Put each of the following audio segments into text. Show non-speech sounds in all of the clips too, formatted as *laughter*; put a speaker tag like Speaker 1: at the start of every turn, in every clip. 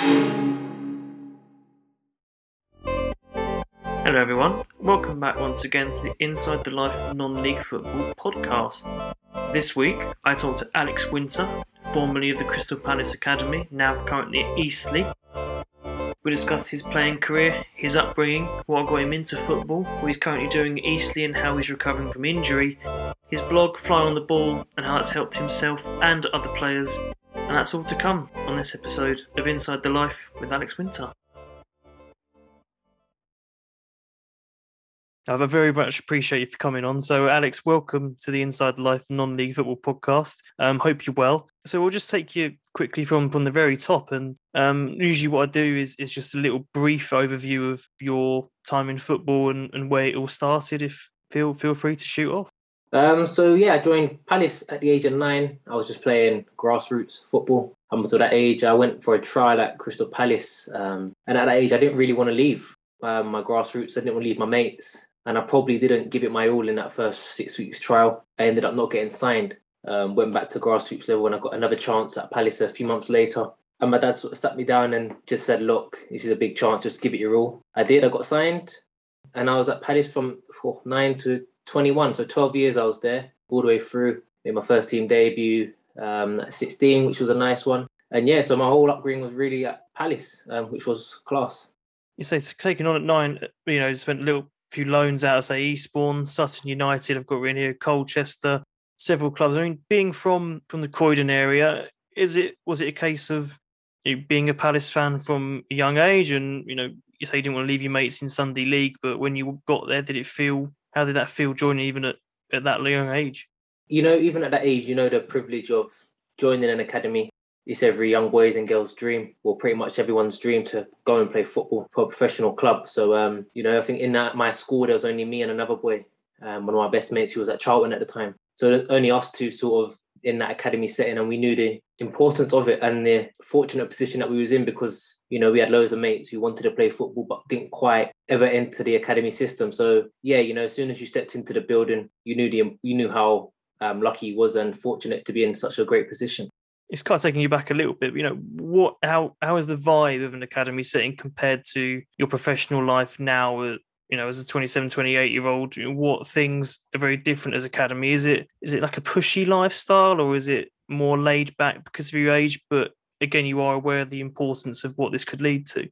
Speaker 1: Hello, everyone. Welcome back once again to the Inside the Life Non League Football podcast. This week, I talked to Alex Winter, formerly of the Crystal Palace Academy, now currently at Eastleigh. We discussed his playing career, his upbringing, what got him into football, what he's currently doing at Eastleigh, and how he's recovering from injury, his blog, Fly on the Ball, and how it's helped himself and other players. And that's all to come on this episode of Inside the Life with Alex Winter. I very much appreciate you for coming on. So, Alex, welcome to the Inside the Life Non-League Football Podcast. Um, hope you're well. So, we'll just take you quickly from from the very top, and um, usually what I do is is just a little brief overview of your time in football and, and where it all started. If feel feel free to shoot off.
Speaker 2: Um, so yeah, I joined Palace at the age of nine. I was just playing grassroots football. Up until that age, I went for a trial at Crystal Palace, um, and at that age, I didn't really want to leave um, my grassroots. I didn't want to leave my mates and I probably didn't give it my all in that first six weeks trial. I ended up not getting signed. Um, went back to grassroots level and I got another chance at Palace a few months later. And my dad sort of sat me down and just said, "Look, this is a big chance. Just give it your all." I did. I got signed, and I was at Palace from oh, nine to twenty-one. So twelve years I was there all the way through. Made my first team debut um, at sixteen, which was a nice one. And yeah, so my whole upbringing was really at Palace, um, which was class.
Speaker 1: You say taking on at nine, you know, spent a little few loans out say Eastbourne, Sutton United. I've got in here Colchester, several clubs. I mean, being from from the Croydon area, is it was it a case of you being a Palace fan from a young age, and you know you say you didn't want to leave your mates in Sunday League, but when you got there, did it feel? How did that feel joining even at at that young age?
Speaker 2: You know, even at that age, you know the privilege of joining an academy it's every young boys and girls' dream, well, pretty much everyone's dream to go and play football for a professional club. So, um, you know, I think in that my school there was only me and another boy, um, one of my best mates who was at Charlton at the time. So only us two sort of in that academy setting, and we knew the importance of it and the fortunate position that we was in because you know we had loads of mates who wanted to play football but didn't quite ever enter the academy system. So yeah, you know, as soon as you stepped into the building, you knew the you knew how um, lucky he was and fortunate to be in such a great position
Speaker 1: it's kind of taking you back a little bit. You know, what how how is the vibe of an academy setting compared to your professional life now? You know, as a 27, 28 year old, what things are very different as academy? Is it is it like a pushy lifestyle or is it more laid back because of your age? But again, you are aware of the importance of what this could lead to.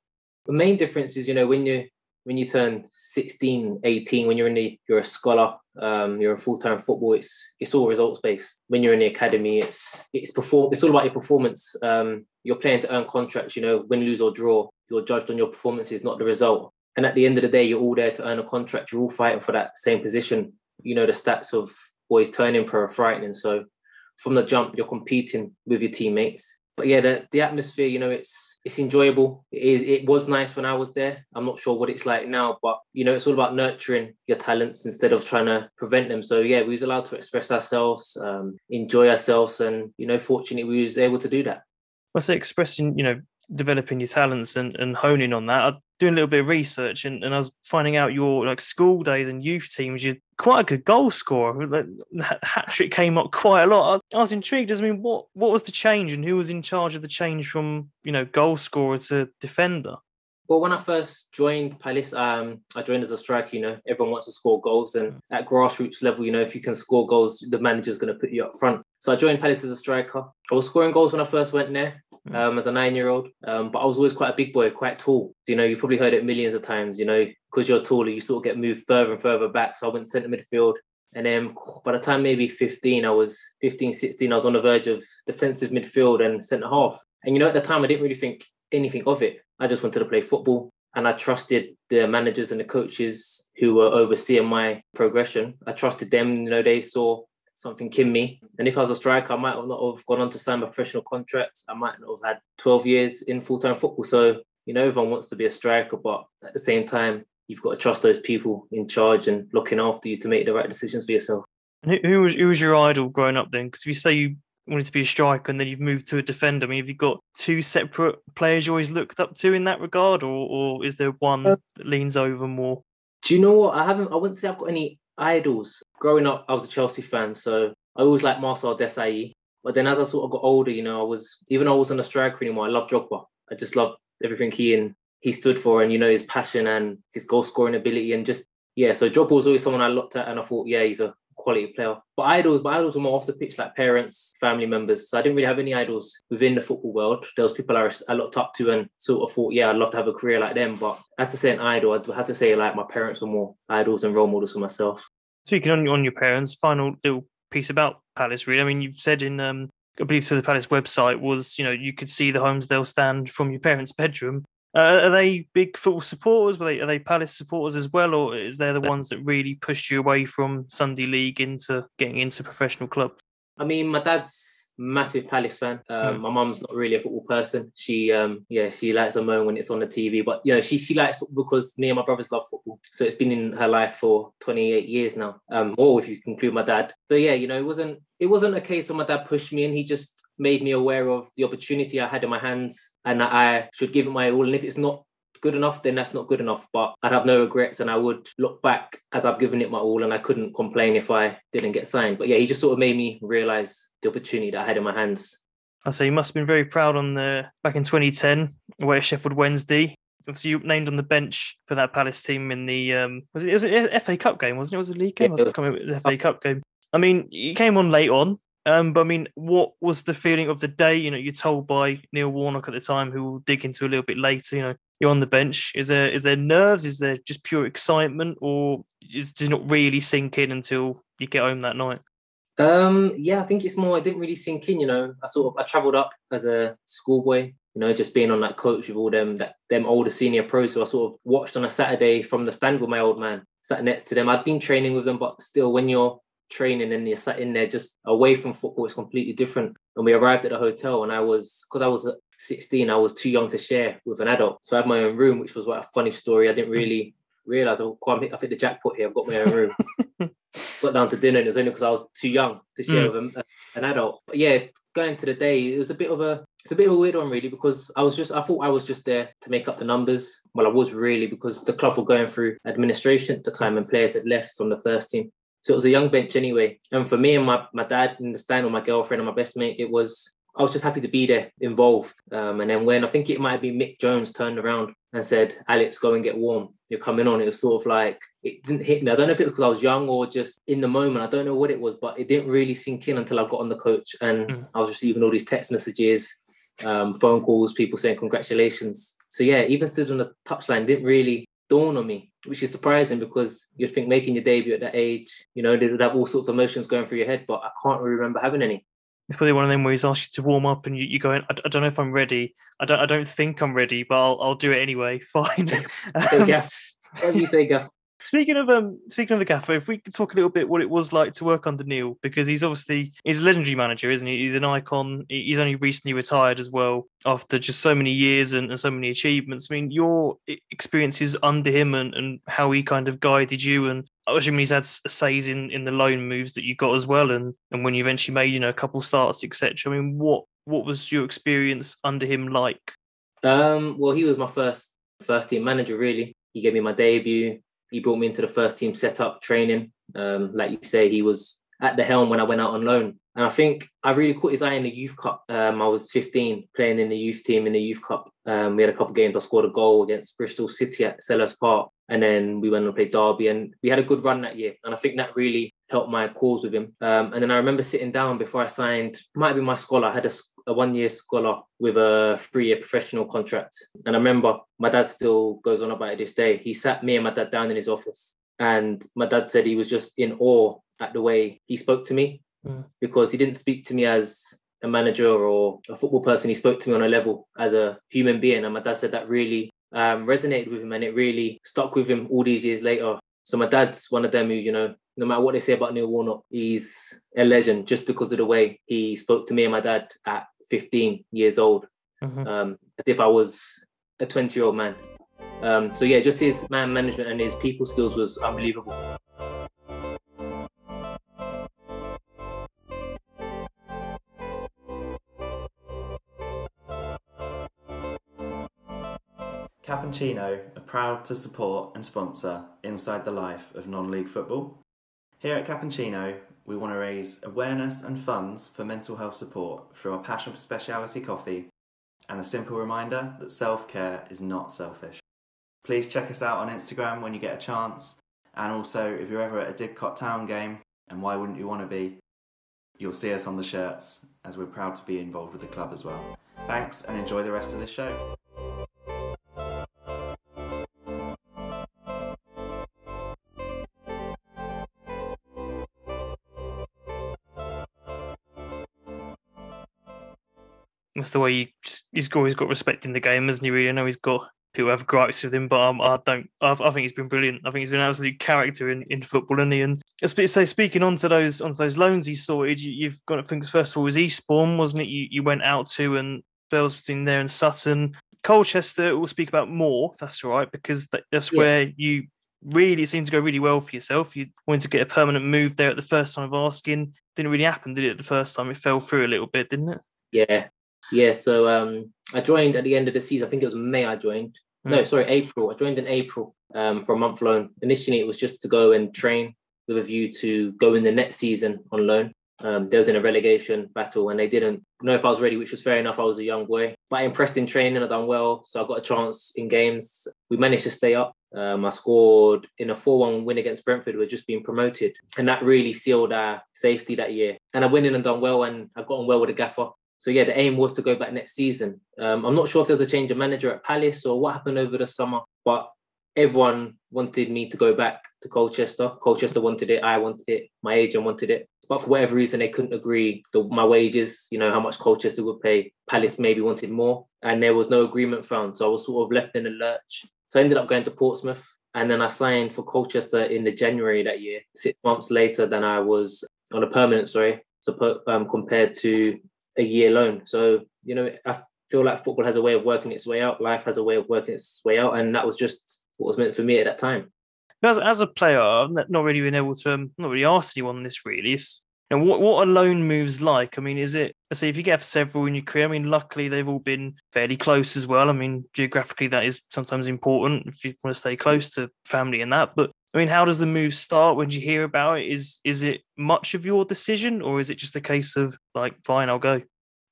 Speaker 2: The main difference is, you know, when you when you turn 16 18 when you're in the you're a scholar um, you're a full-time football it's it's all results based when you're in the academy it's it's perform it's all about your performance um, you're playing to earn contracts you know win lose or draw you're judged on your performances not the result and at the end of the day you're all there to earn a contract you're all fighting for that same position you know the stats of boys turning pro are frightening so from the jump you're competing with your teammates but yeah the, the atmosphere you know it's it's enjoyable. It is. It was nice when I was there. I'm not sure what it's like now, but you know, it's all about nurturing your talents instead of trying to prevent them. So yeah, we was allowed to express ourselves, um, enjoy ourselves, and you know, fortunately, we was able to do that.
Speaker 1: I say expressing, you know, developing your talents and, and honing on that. I doing a little bit of research and, and I was finding out your like school days and youth teams. You're quite a good goal scorer. That hat trick came up quite a lot. I, I was intrigued. I mean, what what was the change and who was in charge of the change from you know goal scorer to defender?
Speaker 2: Well, when I first joined Palace, um, I joined as a striker. You know, everyone wants to score goals, and mm. at grassroots level, you know, if you can score goals, the manager's going to put you up front. So I joined Palace as a striker. I was scoring goals when I first went there. Um, as a nine-year-old, um, but I was always quite a big boy, quite tall. You know, you've probably heard it millions of times. You know, because you're taller, you sort of get moved further and further back. So I went centre midfield. And then *sighs* by the time maybe 15, I was 15, 16, I was on the verge of defensive midfield and centre half. And you know, at the time, I didn't really think anything of it. I just wanted to play football and I trusted the managers and the coaches who were overseeing my progression. I trusted them, you know, they saw something in me. And if I was a striker, I might not have gone on to sign a professional contract. I might not have had 12 years in full time football. So, you know, everyone wants to be a striker, but at the same time, you've got to trust those people in charge and looking after you to make the right decisions for yourself.
Speaker 1: And who, was who was your idol growing up then? Because if you say you wanted to be a striker and then you've moved to a defender? I mean, have you got two separate players you always looked up to in that regard, or or is there one uh, that leans over more?
Speaker 2: Do you know what? I haven't. I wouldn't say I've got any idols. Growing up, I was a Chelsea fan, so I always liked Marcel Desailly. But then as I sort of got older, you know, I was even though I wasn't a striker anymore, I loved Drogba. I just loved everything he and he stood for, and you know his passion and his goal scoring ability, and just yeah. So Drogba was always someone I looked at, and I thought, yeah, he's a quality player. But idols, my idols were more off the pitch, like parents, family members. So I didn't really have any idols within the football world. There was people I, I looked up to and sort of thought, yeah, I'd love to have a career like them. But had to say an idol. I had to say like my parents were more idols and role models for myself.
Speaker 1: Speaking on on your parents, final little piece about Palace. Really, I mean, you've said in um, I believe to the Palace website was you know you could see the Holmesdale stand from your parents' bedroom. Uh, are they big football supporters? Were they are they Palace supporters as well, or is they the ones that really pushed you away from Sunday League into getting into professional club?
Speaker 2: I mean, my dad's massive Palace fan. Um, mm. My mum's not really a football person. She, um, yeah, she likes a moan when it's on the TV, but you know, she she likes football because me and my brothers love football. So it's been in her life for 28 years now, um, or if you include my dad. So yeah, you know, it wasn't it wasn't a case of my dad pushed me, and he just made me aware of the opportunity I had in my hands, and that I should give it my all. And if it's not good enough, then that's not good enough. But I'd have no regrets and I would look back as I've given it my all and I couldn't complain if I didn't get signed. But yeah, he just sort of made me realize the opportunity that I had in my hands.
Speaker 1: I say you must have been very proud on the back in 2010 away at Sheffield Wednesday. Obviously, you named on the bench for that Palace team in the um, was it, was it FA Cup game, wasn't it? it was a league game? Yeah, it was, it was FA Cup game. I mean, you came on late on, um, but I mean, what was the feeling of the day? You know, you're told by Neil Warnock at the time, who we'll dig into a little bit later. You know, you're on the bench. Is there is there nerves? Is there just pure excitement, or is does it not really sink in until you get home that night?
Speaker 2: Um, yeah, I think it's more. I didn't really sink in. You know, I sort of I travelled up as a schoolboy. You know, just being on that coach with all them that them older senior pros. So I sort of watched on a Saturday from the stand with my old man, sat next to them. I'd been training with them, but still, when you're training and you're sat in there just away from football. It's completely different. And we arrived at the hotel and i was because i was 16 i was too young to share with an adult. So i had my own room which was like a funny story. I didn't really realize oh, i think the jackpot here. I've got my own room. *laughs* Got down to dinner and it was only because i was too young to share mm. with an adult. But yeah going to the day it was a bit of a it's a bit of a weird one really because I was just I thought I was just there to make up the numbers. Well, I was really because the club were going through administration at the time and players had left from the first team. So it was a young bench anyway. And for me and my, my dad and the stand or my girlfriend and my best mate, it was I was just happy to be there, involved. Um, and then when I think it might be Mick Jones turned around and said, Alex, go and get warm. You're coming on. It was sort of like, it didn't hit me. I don't know if it was because I was young or just in the moment. I don't know what it was, but it didn't really sink in until I got on the coach and mm. I was receiving all these text messages, um, phone calls, people saying congratulations. So yeah, even stood on the touchline didn't really dawn on me, which is surprising because you'd think making your debut at that age, you know, they would have all sorts of emotions going through your head, but I can't really remember having any.
Speaker 1: It's probably one of them where he's asked you to warm up and you, you go, I, I don't know if I'm ready. I don't I don't think I'm ready, but I'll, I'll do it anyway. *laughs* Fine.
Speaker 2: so, yeah. What do you say, Gaff?
Speaker 1: Speaking of um, speaking of the gaffer, if we could talk a little bit what it was like to work under Neil, because he's obviously he's a legendary manager, isn't he? He's an icon. He's only recently retired as well after just so many years and, and so many achievements. I mean, your experiences under him and, and how he kind of guided you, and I assume he's had says in, in the loan moves that you got as well, and and when you eventually made you know a couple starts, etc. I mean, what what was your experience under him like?
Speaker 2: Um, well, he was my first first team manager. Really, he gave me my debut he brought me into the first team setup training. Um, like you say, he was at the helm when I went out on loan. And I think I really caught his eye in the youth cup. Um, I was 15 playing in the youth team in the youth cup. Um, we had a couple games. I scored a goal against Bristol City at Selhurst Park. And then we went and played Derby and we had a good run that year. And I think that really helped my cause with him. Um, and then I remember sitting down before I signed, might be my scholar. I had a, a one year scholar with a three year professional contract. And I remember my dad still goes on about it this day. He sat me and my dad down in his office. And my dad said he was just in awe at the way he spoke to me mm. because he didn't speak to me as a manager or a football person. He spoke to me on a level as a human being. And my dad said that really um, resonated with him and it really stuck with him all these years later. So my dad's one of them who, you know, no matter what they say about Neil Warnock, he's a legend just because of the way he spoke to me and my dad at 15 years old, mm-hmm. um, as if I was a 20 year old man. Um, so yeah, just his man management and his people skills was unbelievable.
Speaker 3: Cappuccino are proud to support and sponsor Inside the Life of Non-League Football. Here at Cappuccino, we want to raise awareness and funds for mental health support through our passion for specialty coffee and a simple reminder that self care is not selfish. Please check us out on Instagram when you get a chance, and also if you're ever at a Didcot Town game, and why wouldn't you want to be, you'll see us on the shirts as we're proud to be involved with the club as well. Thanks and enjoy the rest of the show.
Speaker 1: That's the way you he's always got respect in the game, hasn't he? Really, I know he's got people have gripes with him, but um, I don't. I, I, think he's been brilliant. I think he's been an absolute character in, in football, and he and so speaking onto those onto those loans he sorted, you, have got to think first of all was Eastbourne, wasn't it? You you went out to and spells between there and Sutton, Colchester. We'll speak about more. That's all right because that, that's yeah. where you really seemed to go really well for yourself. You wanted to get a permanent move there at the first time of asking. Didn't really happen, did it? The first time it fell through a little bit, didn't it?
Speaker 2: Yeah, yeah, so um, I joined at the end of the season. I think it was May. I joined. Mm. No, sorry, April. I joined in April um, for a month loan. Initially, it was just to go and train with a view to go in the next season on loan. Um, there was in a relegation battle and they didn't know if I was ready, which was fair enough. I was a young boy, but I impressed in training. I done well, so I got a chance in games. We managed to stay up. Um, I scored in a 4-1 win against Brentford. We're just being promoted, and that really sealed our safety that year. And I went in and done well, and I got on well with the gaffer. So yeah, the aim was to go back next season. Um, I'm not sure if there was a change of manager at Palace or what happened over the summer, but everyone wanted me to go back to Colchester. Colchester wanted it, I wanted it, my agent wanted it. But for whatever reason, they couldn't agree the, my wages, you know, how much Colchester would pay. Palace maybe wanted more, and there was no agreement found. So I was sort of left in a lurch. So I ended up going to Portsmouth, and then I signed for Colchester in the January that year, six months later than I was on a permanent, sorry, so um, compared to a year loan. So, you know, I feel like football has a way of working its way out. Life has a way of working its way out. And that was just what was meant for me at that time.
Speaker 1: As, as a player, I've not really been able to, um, not really asked anyone this really. It's, you know, what, what are loan moves like? I mean, is it, I say, if you get several in your career, I mean, luckily they've all been fairly close as well. I mean, geographically, that is sometimes important if you want to stay close to family and that. But I mean, how does the move start when you hear about it? Is is it much of your decision, or is it just a case of like, fine, I'll go?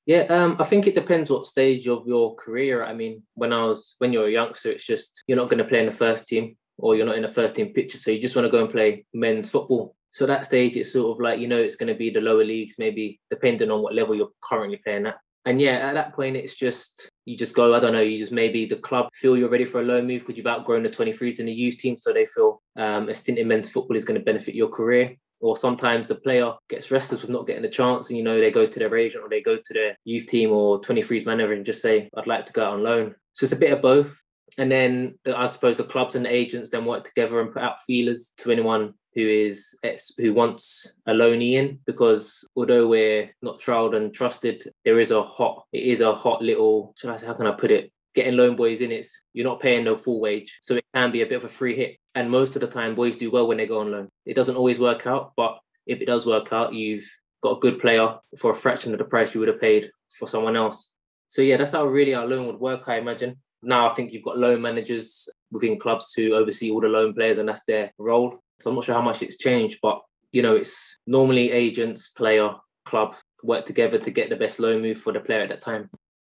Speaker 2: Yeah, um, I think it depends what stage of your career. I mean, when I was when you're a youngster, it's just you're not going to play in the first team, or you're not in a first team picture, so you just want to go and play men's football. So that stage, it's sort of like you know it's going to be the lower leagues, maybe depending on what level you're currently playing at. And yeah, at that point, it's just you just go. I don't know. You just maybe the club feel you're ready for a loan move because you've outgrown the 23s in the youth team, so they feel um, a stint in men's football is going to benefit your career. Or sometimes the player gets restless with not getting a chance, and you know they go to their agent or they go to their youth team or 23s manager and just say, "I'd like to go out on loan." So it's a bit of both. And then uh, I suppose the clubs and the agents then work together and put out feelers to anyone who is who wants a loanee in because although we're not trialed and trusted, there is a hot it is a hot little I, how can I put it? Getting loan boys in it's you're not paying no full wage, so it can be a bit of a free hit. And most of the time, boys do well when they go on loan. It doesn't always work out, but if it does work out, you've got a good player for a fraction of the price you would have paid for someone else. So yeah, that's how really our loan would work, I imagine. Now I think you've got loan managers within clubs who oversee all the loan players, and that's their role. So I'm not sure how much it's changed, but you know, it's normally agents, player, club work together to get the best loan move for the player at that time.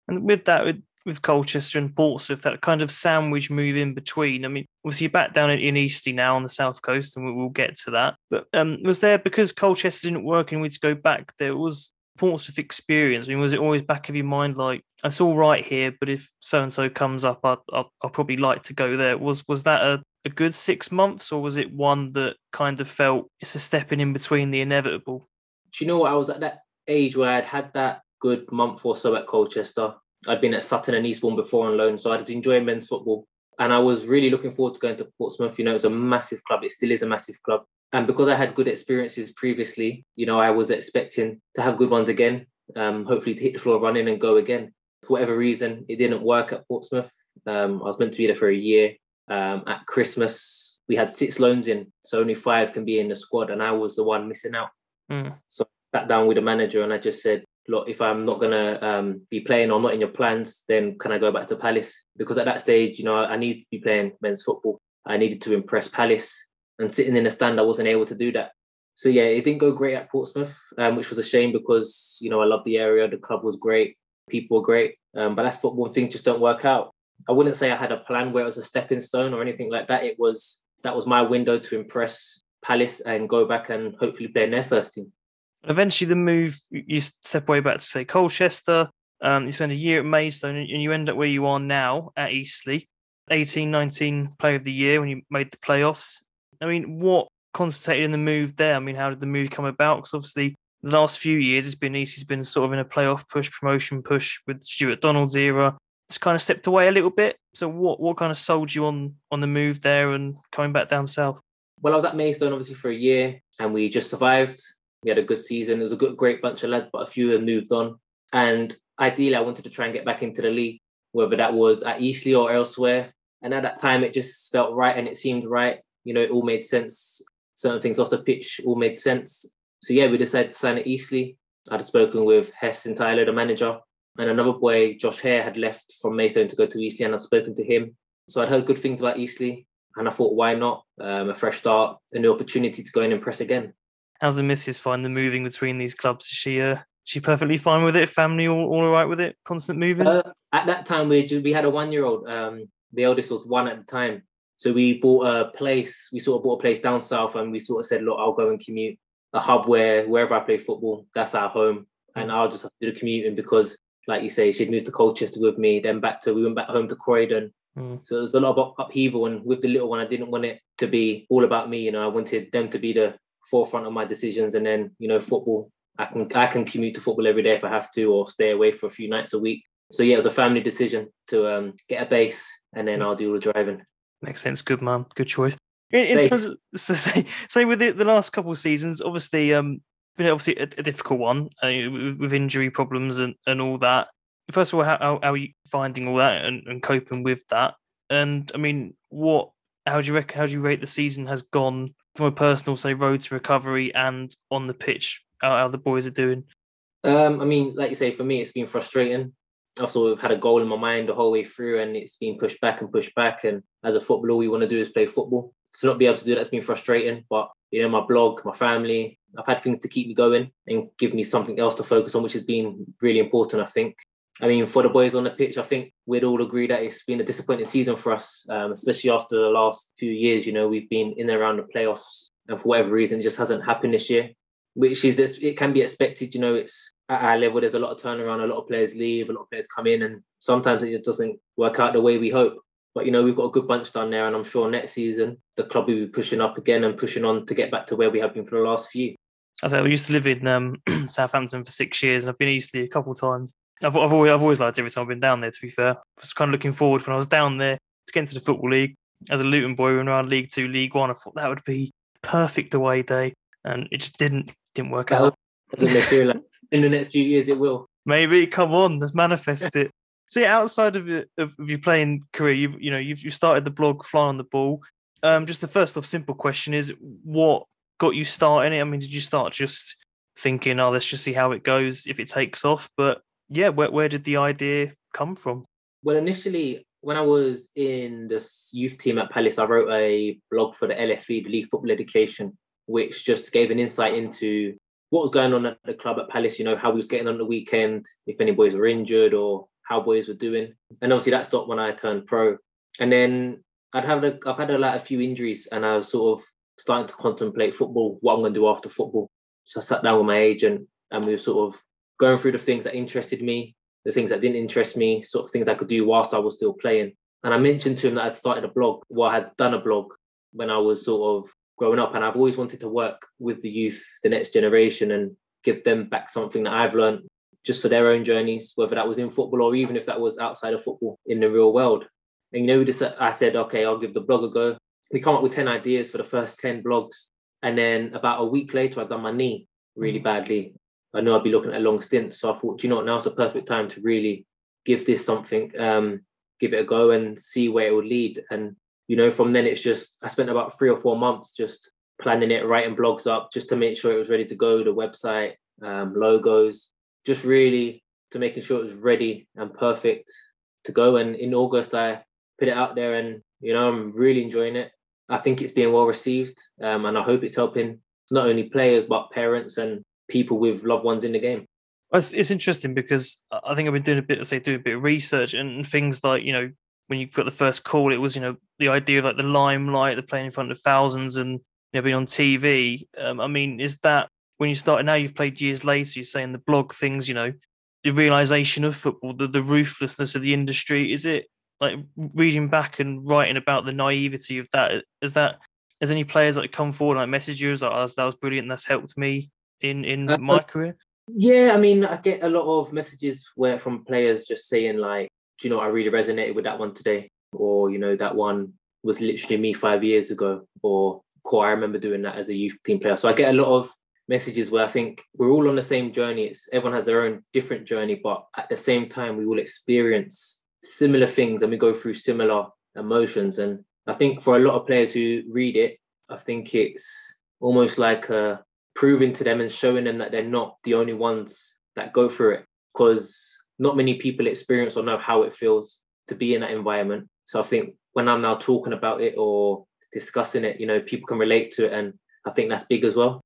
Speaker 1: And with that, with, with Colchester and Portsmouth, that kind of sandwich move in between. I mean, obviously you're back down in Eastie now on the south coast, and we'll get to that. But um, was there because Colchester didn't work and we to go back? There was Portsmouth experience? I mean, was it always back of your mind like it's all right here, but if so and so comes up, I'd, I'd, I'd, probably like to go there. Was was that a, a good six months, or was it one that kind of felt it's a stepping in between the inevitable?
Speaker 2: Do you know what? I was at that age where I'd had that good month or so at Colchester. I'd been at Sutton and Eastbourne before on loan, so I'd enjoy men's football. And I was really looking forward to going to Portsmouth. You know, it's a massive club. It still is a massive club. And because I had good experiences previously, you know, I was expecting to have good ones again, um, hopefully to hit the floor running and go again. For whatever reason, it didn't work at Portsmouth. Um, I was meant to be there for a year. Um, at Christmas, we had six loans in, so only five can be in the squad, and I was the one missing out. Mm. So I sat down with the manager and I just said, look, if I'm not gonna um, be playing or not in your plans, then can I go back to Palace? Because at that stage, you know, I need to be playing men's football. I needed to impress Palace and sitting in the stand, I wasn't able to do that. So yeah, it didn't go great at Portsmouth, um, which was a shame because you know I love the area. The club was great, people were great, Um, but that's football things just don't work out. I wouldn't say I had a plan where it was a stepping stone or anything like that. It was that was my window to impress Palace and go back and hopefully play in their first team.
Speaker 1: Eventually, the move you step way back to say Colchester. Um, you spend a year at Maidstone and you end up where you are now at Eastleigh. 18, 19 player of the year when you made the playoffs. I mean, what concentrated in the move there? I mean, how did the move come about? Because obviously, the last few years, it's been Eastleigh's been sort of in a playoff push, promotion push with Stewart Donald's era. It's kind of stepped away a little bit. So, what what kind of sold you on on the move there and coming back down south?
Speaker 2: Well, I was at Maidstone obviously for a year, and we just survived. We had a good season. It was a good, great bunch of lads, but a few have moved on. And ideally, I wanted to try and get back into the league, whether that was at Eastleigh or elsewhere. And at that time, it just felt right and it seemed right. You know, it all made sense. Certain things off the pitch all made sense. So yeah, we decided to sign at Eastleigh. I'd spoken with Hess and Tyler, the manager, and another boy, Josh Hare, had left from Maidstone to go to Eastleigh, and I'd spoken to him. So I'd heard good things about Eastleigh, and I thought, why not? Um, a fresh start, a new opportunity to go in and press again.
Speaker 1: How's the missus find the moving between these clubs? Is she uh, she perfectly fine with it? Family all, all right with it? Constant moving?
Speaker 2: Uh, at that time, we we had a one year old. Um, the eldest was one at the time. So we bought a place. We sort of bought a place down south, and we sort of said, "Look, I'll go and commute a hub where wherever I play football, that's our home, and I'll just have to do the commuting because, like you say, she'd moved to Colchester with me, then back to we went back home to Croydon. Mm. So there's a lot of upheaval, and with the little one, I didn't want it to be all about me. You know, I wanted them to be the forefront of my decisions, and then you know, football. I can I can commute to football every day if I have to, or stay away for a few nights a week. So yeah, it was a family decision to um, get a base, and then I'll do all the driving.
Speaker 1: Makes sense. Good man. Good choice. In, in terms of so *laughs* say, say with the, the last couple of seasons, obviously, um, been obviously a, a difficult one uh, with, injury problems and, and all that. First of all, how, how, how are you finding all that and, and coping with that? And I mean, what how do you reckon, how do you rate the season has gone from a personal say road to recovery and on the pitch? How, how the boys are doing?
Speaker 2: Um, I mean, like you say, for me, it's been frustrating I've had a goal in my mind the whole way through, and it's been pushed back and pushed back. And as a footballer, all we want to do is play football. To not be able to do that's been frustrating. But you know, my blog, my family, I've had things to keep me going and give me something else to focus on, which has been really important. I think. I mean, for the boys on the pitch, I think we'd all agree that it's been a disappointing season for us, um, especially after the last two years. You know, we've been in and around the playoffs, and for whatever reason, it just hasn't happened this year. Which is, it can be expected. You know, it's at our level, there's a lot of turnaround, a lot of players leave, a lot of players come in, and sometimes it just doesn't work out the way we hope. But you know, we've got a good bunch down there, and I'm sure next season the club will be pushing up again and pushing on to get back to where we have been for the last few.
Speaker 1: As I used to live in um, *clears throat* Southampton for six years, and I've been Eastleigh a couple of times. I've, I've, always, I've always liked every time I've been down there. To be fair, I was kind of looking forward when I was down there to get into the football league as a Luton boy when around League Two, League One. I thought that would be perfect away day, and it just didn't didn't work out *laughs*
Speaker 2: in the next few years it will.
Speaker 1: Maybe come on, let's manifest it. *laughs* See, outside of, your, of your playing career, you've you know you've you started the blog Fly on the Ball. Um, just the first off, simple question is what got you starting it? I mean, did you start just thinking, oh, let's just see how it goes if it takes off? But yeah, where where did the idea come from?
Speaker 2: Well, initially, when I was in the youth team at Palace, I wrote a blog for the LFE, the League Football Education, which just gave an insight into what was going on at the club at Palace, you know, how we was getting on the weekend, if any boys were injured or how boys were doing. And obviously that stopped when I turned pro. And then I'd have a, I've had a, like a few injuries and I was sort of starting to contemplate football, what I'm going to do after football. So I sat down with my agent and we were sort of going through the things that interested me, the things that didn't interest me, sort of things I could do whilst I was still playing. And I mentioned to him that I'd started a blog, well, I had done a blog when I was sort of growing up, and I've always wanted to work with the youth, the next generation, and give them back something that I've learned just for their own journeys, whether that was in football or even if that was outside of football in the real world. And you know, we just I said, okay, I'll give the blog a go. We come up with ten ideas for the first ten blogs, and then about a week later, I'd done my knee really mm. badly. I know I'd be looking at a long stint, so I thought, you know what, now's the perfect time to really give this something, um, give it a go, and see where it would lead. And you know, from then it's just I spent about three or four months just planning it, writing blogs up, just to make sure it was ready to go. The website, um, logos, just really to making sure it was ready and perfect to go. And in August, I put it out there, and you know, I'm really enjoying it. I think it's being well received, um, and I hope it's helping not only players but parents and people with loved ones in the game.
Speaker 1: It's, it's interesting because I think I've been doing a bit, say, doing a bit of research and things like you know when you got the first call, it was you know the idea of like the limelight, the playing in front of thousands, and you know being on TV. Um, I mean, is that when you started? Now you've played years later. You're saying the blog things, you know, the realization of football, the the ruthlessness of the industry. Is it like reading back and writing about the naivety of that? Is that has any players like come forward and like message you like oh, that was brilliant, that's helped me in in uh, my career?
Speaker 2: Yeah, I mean, I get a lot of messages where from players just saying like you know, I really resonated with that one today. Or, you know, that one was literally me five years ago. Or, cool, I remember doing that as a youth team player. So I get a lot of messages where I think we're all on the same journey. It's, everyone has their own different journey, but at the same time, we all experience similar things and we go through similar emotions. And I think for a lot of players who read it, I think it's almost like uh, proving to them and showing them that they're not the only ones that go through it. Because not many people experience or know how it feels to be in that environment. So I think when I'm now talking about it or discussing it, you know, people can relate to it, and I think that's big as well.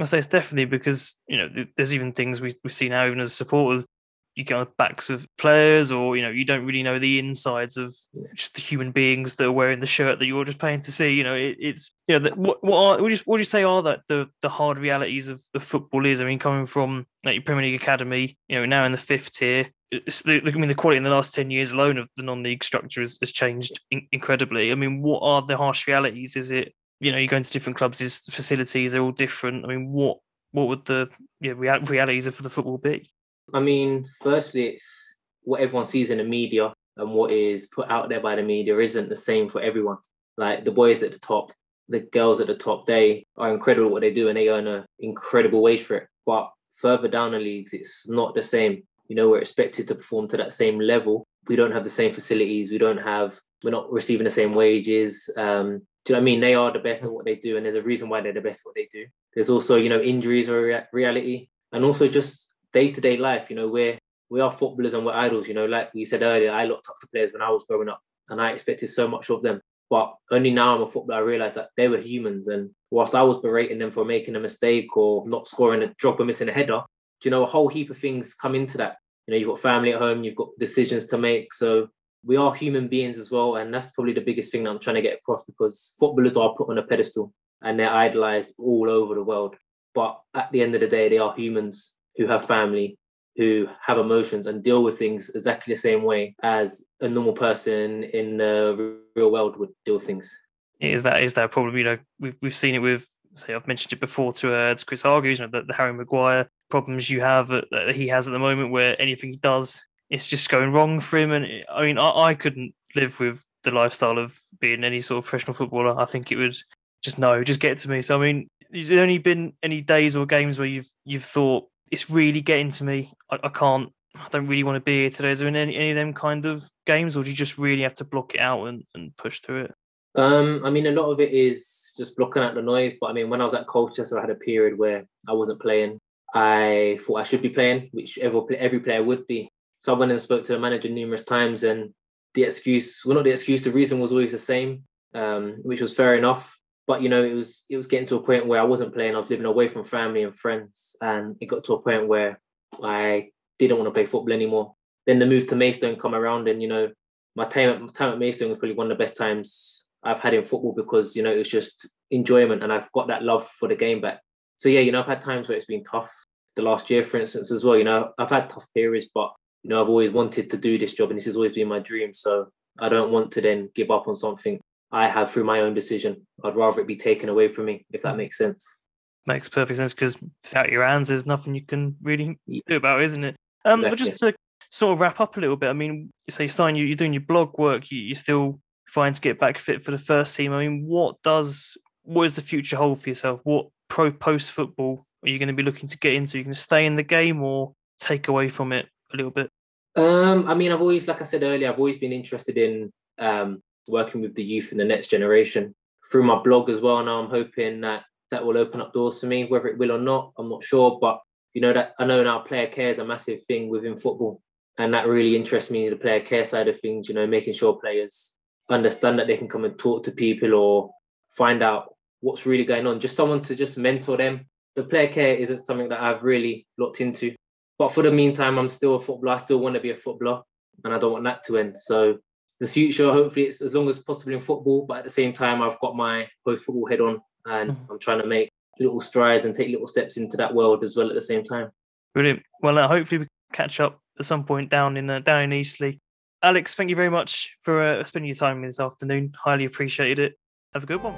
Speaker 1: I say it's definitely because you know there's even things we we see now even as supporters you get on the backs of players, or you know, you don't really know the insides of just the human beings that are wearing the shirt that you're just paying to see. You know, it, it's you know, what what are what do you, what do you say are that the the hard realities of, the football is? I mean, coming from like your Premier League academy, you know, now in the fifth tier. The, I mean, the quality in the last ten years alone of the non-league structure has, has changed in, incredibly. I mean, what are the harsh realities? Is it you know you go into different clubs, is facilities they're all different. I mean, what what would the yeah, realities of the football be?
Speaker 2: I mean, firstly, it's what everyone sees in the media and what is put out there by the media isn't the same for everyone. Like the boys at the top, the girls at the top, they are incredible what they do and they earn an incredible wage for it. But further down the leagues, it's not the same. You know, we're expected to perform to that same level. We don't have the same facilities. We don't have, we're not receiving the same wages. Um, do you know what I mean? They are the best at what they do, and there's a reason why they're the best at what they do. There's also, you know, injuries are a reality, and also just day to day life, you know, we're we are footballers and we're idols, you know, like we said earlier, I looked up to players when I was growing up and I expected so much of them. But only now I'm a footballer, I realized that they were humans. And whilst I was berating them for making a mistake or not scoring a drop or missing a header, you know, a whole heap of things come into that. You know, you've got family at home, you've got decisions to make. So we are human beings as well. And that's probably the biggest thing that I'm trying to get across because footballers are put on a pedestal and they're idolized all over the world. But at the end of the day, they are humans who have family, who have emotions and deal with things exactly the same way as a normal person in the real world would deal with things.
Speaker 1: Is that is that a problem? You know, we've we've seen it with say I've mentioned it before to uh, to Chris argues you know, the, the Harry Maguire problems you have that he has at the moment, where anything he does, it's just going wrong for him. And I mean, I, I couldn't live with the lifestyle of being any sort of professional footballer. I think it would just no, just get to me. So I mean, has there's only been any days or games where you've you've thought it's really getting to me. I, I can't. I don't really want to be here today. Is there any, any of them kind of games, or do you just really have to block it out and, and push through it?
Speaker 2: Um, I mean, a lot of it is just blocking out the noise. But I mean, when I was at Colchester, I had a period where I wasn't playing. I thought I should be playing, which every every player would be. So I went and spoke to the manager numerous times, and the excuse, well, not the excuse, the reason was always the same, um, which was fair enough but you know it was it was getting to a point where I wasn't playing. I was living away from family and friends, and it got to a point where I didn't want to play football anymore. Then the move to Maidstone come around, and you know my time at, my time at Maidstone was probably one of the best times I've had in football because you know it was just enjoyment, and I've got that love for the game back. So yeah, you know I've had times where it's been tough. The last year, for instance, as well. You know I've had tough periods, but you know I've always wanted to do this job, and this has always been my dream. So I don't want to then give up on something I have through my own decision. I'd rather it be taken away from me, if that makes sense.
Speaker 1: Makes perfect sense because it's out your hands. There's nothing you can really do about, it, isn't it? Um, exactly. but just to sort of wrap up a little bit, I mean, you say you're starting, you're doing your blog work. You, you're still trying to get back fit for the first team. I mean, what does what is the future hold for yourself? What pro post football are you going to be looking to get into? Are you going to stay in the game or take away from it a little bit?
Speaker 2: Um, I mean, I've always, like I said earlier, I've always been interested in um, working with the youth and the next generation through my blog as well. Now I'm hoping that that will open up doors for me, whether it will or not, I'm not sure. But you know that I know now player care is a massive thing within football, and that really interests me. The player care side of things, you know, making sure players understand that they can come and talk to people or find out what's really going on. Just someone to just mentor them. The player care isn't something that I've really looked into, But for the meantime, I'm still a footballer. I still want to be a footballer, and I don't want that to end. So the future, hopefully, it's as long as possible in football. But at the same time, I've got my post football head on, and mm. I'm trying to make little strides and take little steps into that world as well at the same time.
Speaker 1: Brilliant. Well, uh, hopefully we catch up at some point down in uh, down in Eastleigh. Alex, thank you very much for uh, spending your time this afternoon. Highly appreciated it. Have a good one.